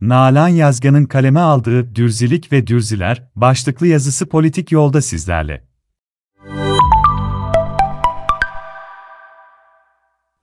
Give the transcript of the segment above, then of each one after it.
Nalan Yazgan'ın kaleme aldığı Dürzilik ve Dürziler başlıklı yazısı politik yolda sizlerle.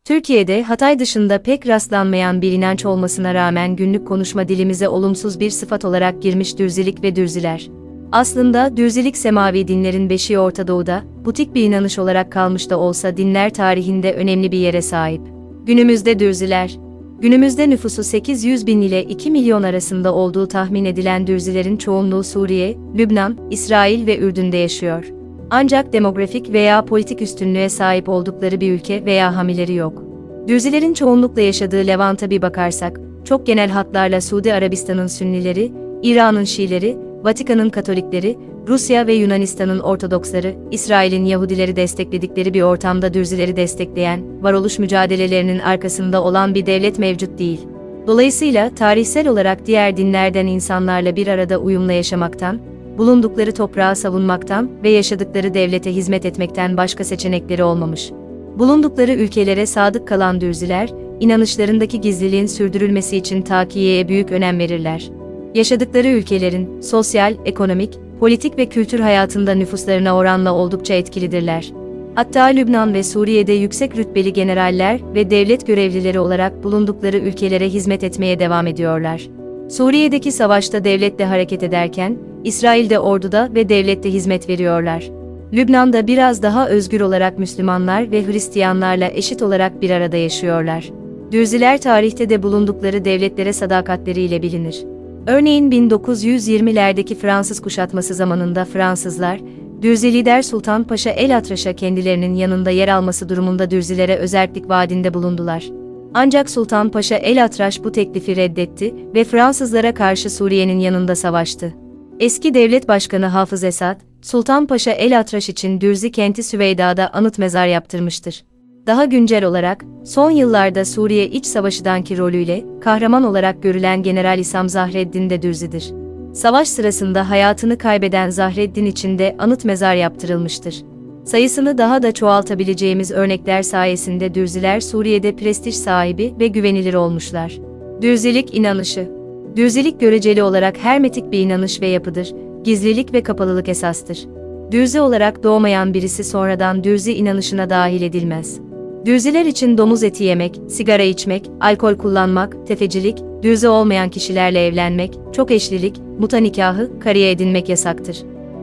Türkiye'de Hatay dışında pek rastlanmayan bir inanç olmasına rağmen günlük konuşma dilimize olumsuz bir sıfat olarak girmiş dürzilik ve dürziler. Aslında dürzilik semavi dinlerin beşiği Orta Doğu'da, butik bir inanış olarak kalmış da olsa dinler tarihinde önemli bir yere sahip. Günümüzde dürziler, günümüzde nüfusu 800 bin ile 2 milyon arasında olduğu tahmin edilen dürzilerin çoğunluğu Suriye, Lübnan, İsrail ve Ürdün'de yaşıyor. Ancak demografik veya politik üstünlüğe sahip oldukları bir ülke veya hamileri yok. Dürzilerin çoğunlukla yaşadığı Levant'a bir bakarsak, çok genel hatlarla Suudi Arabistan'ın Sünnileri, İran'ın Şiileri, Vatikan'ın Katolikleri, Rusya ve Yunanistan'ın Ortodoksları, İsrail'in Yahudileri destekledikleri bir ortamda Dürzileri destekleyen, varoluş mücadelelerinin arkasında olan bir devlet mevcut değil. Dolayısıyla tarihsel olarak diğer dinlerden insanlarla bir arada uyumla yaşamaktan, bulundukları toprağı savunmaktan ve yaşadıkları devlete hizmet etmekten başka seçenekleri olmamış. Bulundukları ülkelere sadık kalan Dürziler, inanışlarındaki gizliliğin sürdürülmesi için takiyeye büyük önem verirler. Yaşadıkları ülkelerin sosyal, ekonomik, politik ve kültür hayatında nüfuslarına oranla oldukça etkilidirler. Hatta Lübnan ve Suriye'de yüksek rütbeli generaller ve devlet görevlileri olarak bulundukları ülkelere hizmet etmeye devam ediyorlar. Suriye'deki savaşta devletle hareket ederken, İsrail'de orduda ve devlette hizmet veriyorlar. Lübnan'da biraz daha özgür olarak Müslümanlar ve Hristiyanlarla eşit olarak bir arada yaşıyorlar. Dürziler tarihte de bulundukları devletlere sadakatleriyle bilinir. Örneğin 1920'lerdeki Fransız kuşatması zamanında Fransızlar, Dürzi lider Sultan Paşa El Atraş'a kendilerinin yanında yer alması durumunda Dürzilere özellik vaadinde bulundular. Ancak Sultan Paşa El Atraş bu teklifi reddetti ve Fransızlara karşı Suriye'nin yanında savaştı. Eski devlet başkanı Hafız Esad, Sultan Paşa El Atraş için Dürzi kenti Süveyda'da anıt mezar yaptırmıştır. Daha güncel olarak, son yıllarda Suriye iç savaşıdanki rolüyle, kahraman olarak görülen General İsam Zahreddin de Dürzi'dir. Savaş sırasında hayatını kaybeden Zahreddin için de anıt mezar yaptırılmıştır. Sayısını daha da çoğaltabileceğimiz örnekler sayesinde Dürziler Suriye'de prestij sahibi ve güvenilir olmuşlar. Dürzilik inanışı Dürzilik göreceli olarak hermetik bir inanış ve yapıdır, gizlilik ve kapalılık esastır. Dürzi olarak doğmayan birisi sonradan dürzi inanışına dahil edilmez. Dürziler için domuz eti yemek, sigara içmek, alkol kullanmak, tefecilik, dürzi olmayan kişilerle evlenmek, çok eşlilik, muta nikahı, kariye edinmek yasaktır.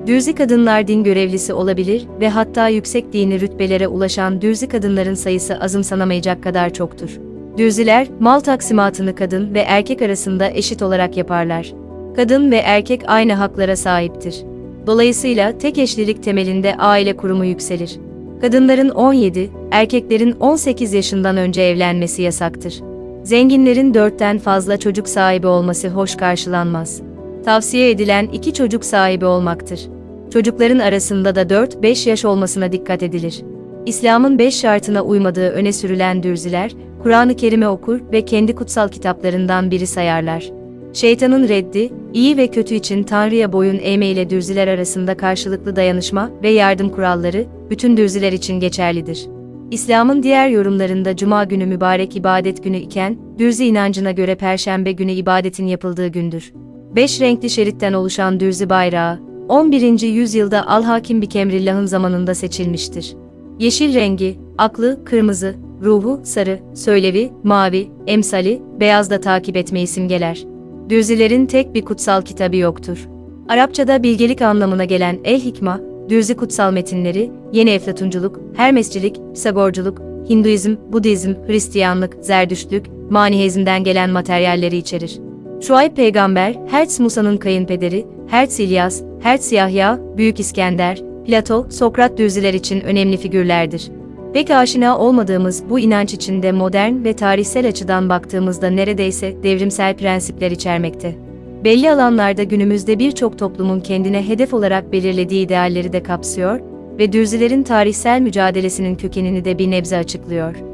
Dürzi kadınlar din görevlisi olabilir ve hatta yüksek dini rütbelere ulaşan dürzi kadınların sayısı azımsanamayacak kadar çoktur. Dürziler, mal taksimatını kadın ve erkek arasında eşit olarak yaparlar. Kadın ve erkek aynı haklara sahiptir. Dolayısıyla tek eşlilik temelinde aile kurumu yükselir. Kadınların 17, erkeklerin 18 yaşından önce evlenmesi yasaktır. Zenginlerin 4'ten fazla çocuk sahibi olması hoş karşılanmaz. Tavsiye edilen iki çocuk sahibi olmaktır. Çocukların arasında da 4-5 yaş olmasına dikkat edilir. İslam'ın 5 şartına uymadığı öne sürülen dürziler, Kur'an-ı Kerim'i okur ve kendi kutsal kitaplarından biri sayarlar. Şeytanın reddi, iyi ve kötü için Tanrı'ya boyun eğme ile dürziler arasında karşılıklı dayanışma ve yardım kuralları, bütün dürziler için geçerlidir. İslam'ın diğer yorumlarında Cuma günü mübarek ibadet günü iken, dürzi inancına göre Perşembe günü ibadetin yapıldığı gündür. Beş renkli şeritten oluşan dürzi bayrağı, 11. yüzyılda Al-Hakim Bikemrillah'ın zamanında seçilmiştir. Yeşil rengi, aklı, kırmızı, ruhu, sarı, söylevi, mavi, emsali, beyaz da takip etmeyi simgeler. Dürzilerin tek bir kutsal kitabı yoktur. Arapçada bilgelik anlamına gelen El-Hikma, Dürzi kutsal metinleri, Yeni Eflatunculuk, Hermescilik, Pisagorculuk, Hinduizm, Budizm, Hristiyanlık, Zerdüştlük, Manihezm'den gelen materyalleri içerir. Şuayb peygamber, Hertz Musa'nın kayınpederi, Hertz İlyas, Hertz Yahya, Büyük İskender, Plato, Sokrat dürziler için önemli figürlerdir. Pek aşina olmadığımız bu inanç içinde modern ve tarihsel açıdan baktığımızda neredeyse devrimsel prensipler içermekte. Belli alanlarda günümüzde birçok toplumun kendine hedef olarak belirlediği idealleri de kapsıyor ve dürzilerin tarihsel mücadelesinin kökenini de bir nebze açıklıyor.